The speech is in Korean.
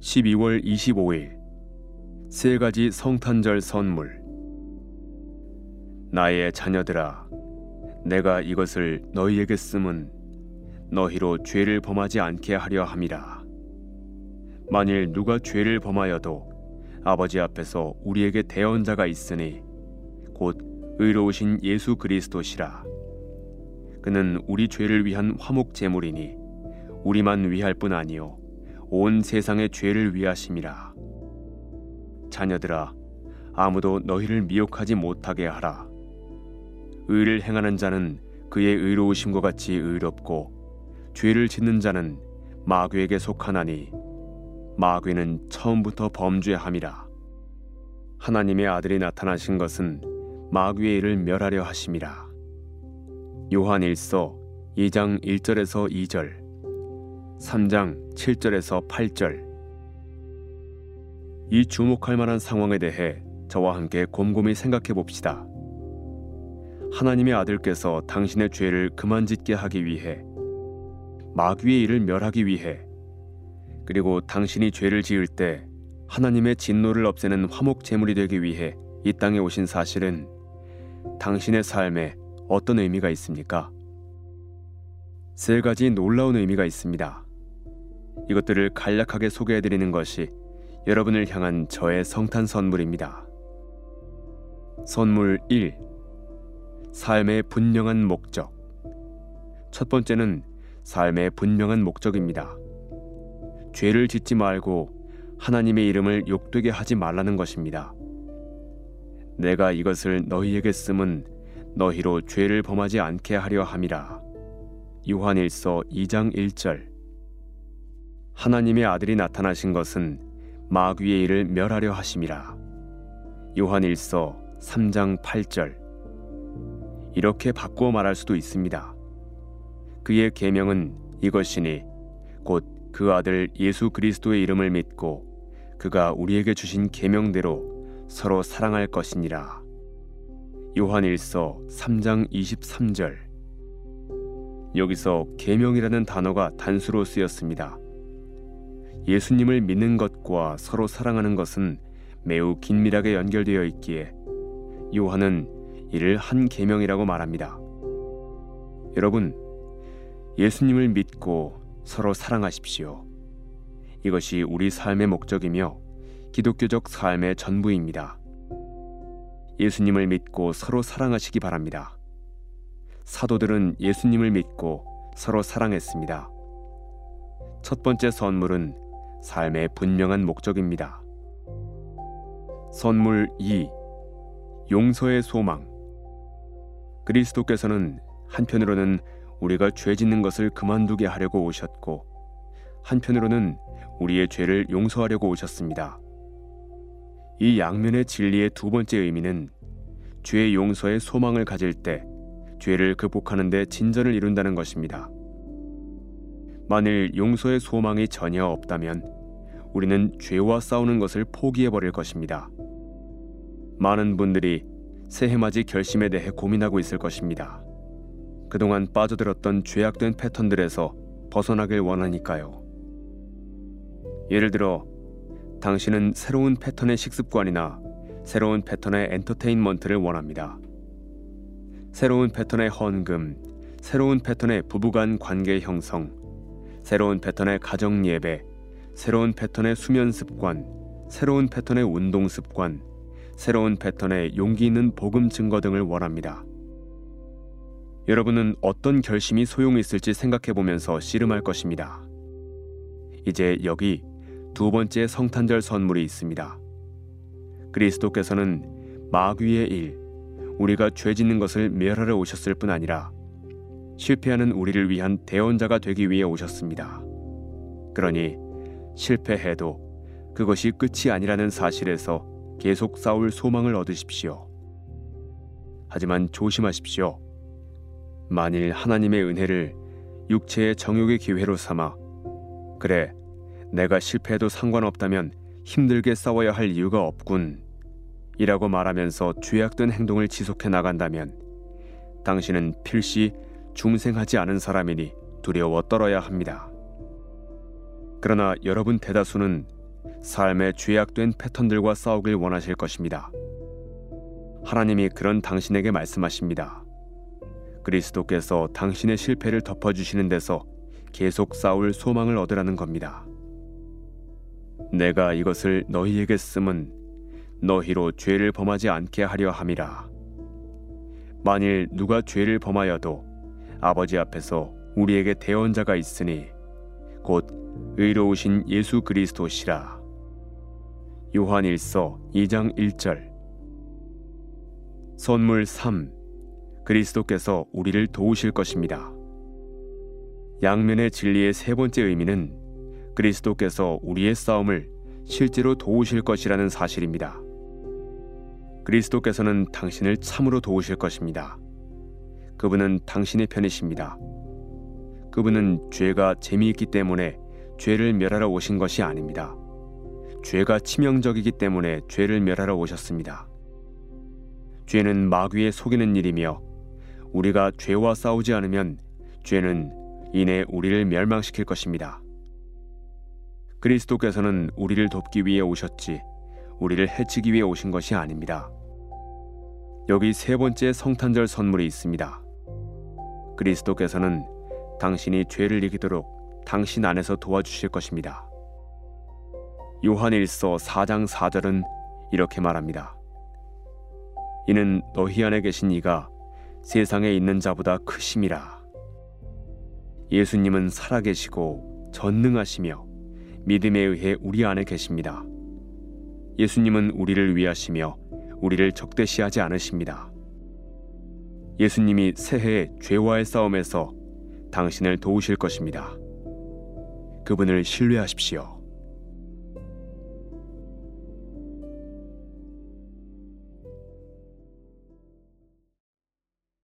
12월 25일. 세 가지 성탄절 선물. 나의 자녀들아 내가 이것을 너희에게 쓰면 너희로 죄를 범하지 않게 하려 함이라. 만일 누가 죄를 범하여도 아버지 앞에서 우리에게 대언자가 있으니 곧 의로우신 예수 그리스도시라. 그는 우리 죄를 위한 화목 제물이니 우리만 위할 뿐 아니요 온 세상의 죄를 위하심이라. 자녀들아, 아무도 너희를 미혹하지 못하게 하라. 의를 행하는 자는 그의 의로우심과 같이 의롭고 죄를 짓는 자는 마귀에게 속하나니 마귀는 처음부터 범죄함이라. 하나님의 아들이 나타나신 것은 마귀의 일을 멸하려 하심이라. 요한 1서 2장 1절에서 2절 3장 7절에서 8절 이 주목할 만한 상황에 대해 저와 함께 곰곰이 생각해 봅시다. 하나님의 아들께서 당신의 죄를 그만 짓게 하기 위해 마귀의 일을 멸하기 위해 그리고 당신이 죄를 지을 때 하나님의 진노를 없애는 화목 제물이 되기 위해 이 땅에 오신 사실은 당신의 삶에 어떤 의미가 있습니까? 세 가지 놀라운 의미가 있습니다. 이것들을 간략하게 소개해 드리는 것이 여러분을 향한 저의 성탄 선물입니다. 선물 1. 삶의 분명한 목적. 첫 번째는 삶의 분명한 목적입니다. 죄를 짓지 말고 하나님의 이름을 욕되게 하지 말라는 것입니다. 내가 이것을 너희에게 쓰면 너희로 죄를 범하지 않게 하려 함이라. 요한일서 2장 1절. 하나님의 아들이 나타나신 것은 마귀의 일을 멸하려 하심이라. 요한일서 3장 8절. 이렇게 바꾸어 말할 수도 있습니다. 그의 계명은 이것이니 곧 그 아들 예수 그리스도의 이름을 믿고 그가 우리에게 주신 계명대로 서로 사랑할 것이니라. 요한일서 3장 23절. 여기서 계명이라는 단어가 단수로 쓰였습니다. 예수님을 믿는 것과 서로 사랑하는 것은 매우 긴밀하게 연결되어 있기에 요한은 이를 한 계명이라고 말합니다. 여러분, 예수님을 믿고 서로 사랑하십시오. 이것이 우리 삶의 목적이며 기독교적 삶의 전부입니다. 예수님을 믿고 서로 사랑하시기 바랍니다. 사도들은 예수님을 믿고 서로 사랑했습니다. 첫 번째 선물은 삶의 분명한 목적입니다. 선물 2. 용서의 소망. 그리스도께서는 한편으로는 우리가 죄 짓는 것을 그만두게 하려고 오셨고, 한편으로는 우리의 죄를 용서하려고 오셨습니다. 이 양면의 진리의 두 번째 의미는 죄 용서의 소망을 가질 때 죄를 극복하는 데 진전을 이룬다는 것입니다. 만일 용서의 소망이 전혀 없다면 우리는 죄와 싸우는 것을 포기해 버릴 것입니다. 많은 분들이 새해맞이 결심에 대해 고민하고 있을 것입니다. 그동안 빠져들었던 죄악된 패턴들에서 벗어나길 원하니까요. 예를 들어 당신은 새로운 패턴의 식습관이나 새로운 패턴의 엔터테인먼트를 원합니다. 새로운 패턴의 헌금, 새로운 패턴의 부부간 관계 형성, 새로운 패턴의 가정 예배, 새로운 패턴의 수면 습관, 새로운 패턴의 운동 습관, 새로운 패턴의 용기 있는 복음 증거 등을 원합니다. 여러분은 어떤 결심이 소용이 있을지 생각해 보면서 씨름할 것입니다. 이제 여기 두 번째 성탄절 선물이 있습니다. 그리스도께서는 마귀의 일, 우리가 죄 짓는 것을 멸하러 오셨을 뿐 아니라 실패하는 우리를 위한 대원자가 되기 위해 오셨습니다. 그러니 실패해도 그것이 끝이 아니라는 사실에서 계속 싸울 소망을 얻으십시오. 하지만 조심하십시오. 만일 하나님의 은혜를 육체의 정욕의 기회로 삼아 그래 내가 실패해도 상관없다면 힘들게 싸워야 할 이유가 없군 이라고 말하면서 죄악된 행동을 지속해 나간다면 당신은 필시 중생하지 않은 사람이니 두려워 떨어야 합니다. 그러나 여러분 대다수는 삶의 죄악된 패턴들과 싸우길 원하실 것입니다. 하나님이 그런 당신에게 말씀하십니다. 그리스도께서 당신의 실패를 덮어주시는 데서 계속 싸울 소망을 얻으라는 겁니다. 내가 이것을 너희에게 쓰면 너희로 죄를 범하지 않게 하려 함이라. 만일 누가 죄를 범하여도 아버지 앞에서 우리에게 대언자가 있으니 곧 의로우신 예수 그리스도시라. 요한 1서 2장 1절 선물 3 그리스도께서 우리를 도우실 것입니다. 양면의 진리의 세 번째 의미는 그리스도께서 우리의 싸움을 실제로 도우실 것이라는 사실입니다. 그리스도께서는 당신을 참으로 도우실 것입니다. 그분은 당신의 편이십니다. 그분은 죄가 재미있기 때문에 죄를 멸하러 오신 것이 아닙니다. 죄가 치명적이기 때문에 죄를 멸하러 오셨습니다. 죄는 마귀에 속이는 일이며 우리가 죄와 싸우지 않으면 죄는 이내 우리를 멸망시킬 것입니다. 그리스도께서는 우리를 돕기 위해 오셨지 우리를 해치기 위해 오신 것이 아닙니다. 여기 세 번째 성탄절 선물이 있습니다. 그리스도께서는 당신이 죄를 이기도록 당신 안에서 도와주실 것입니다. 요한일서 4장 4절은 이렇게 말합니다. 이는 너희 안에 계신 이가 세상에 있는 자보다 크심이라. 예수님은 살아계시고 전능하시며 믿음에 의해 우리 안에 계십니다. 예수님은 우리를 위하시며 우리를 적대시하지 않으십니다. 예수님이 새해의 죄와의 싸움에서 당신을 도우실 것입니다. 그분을 신뢰하십시오.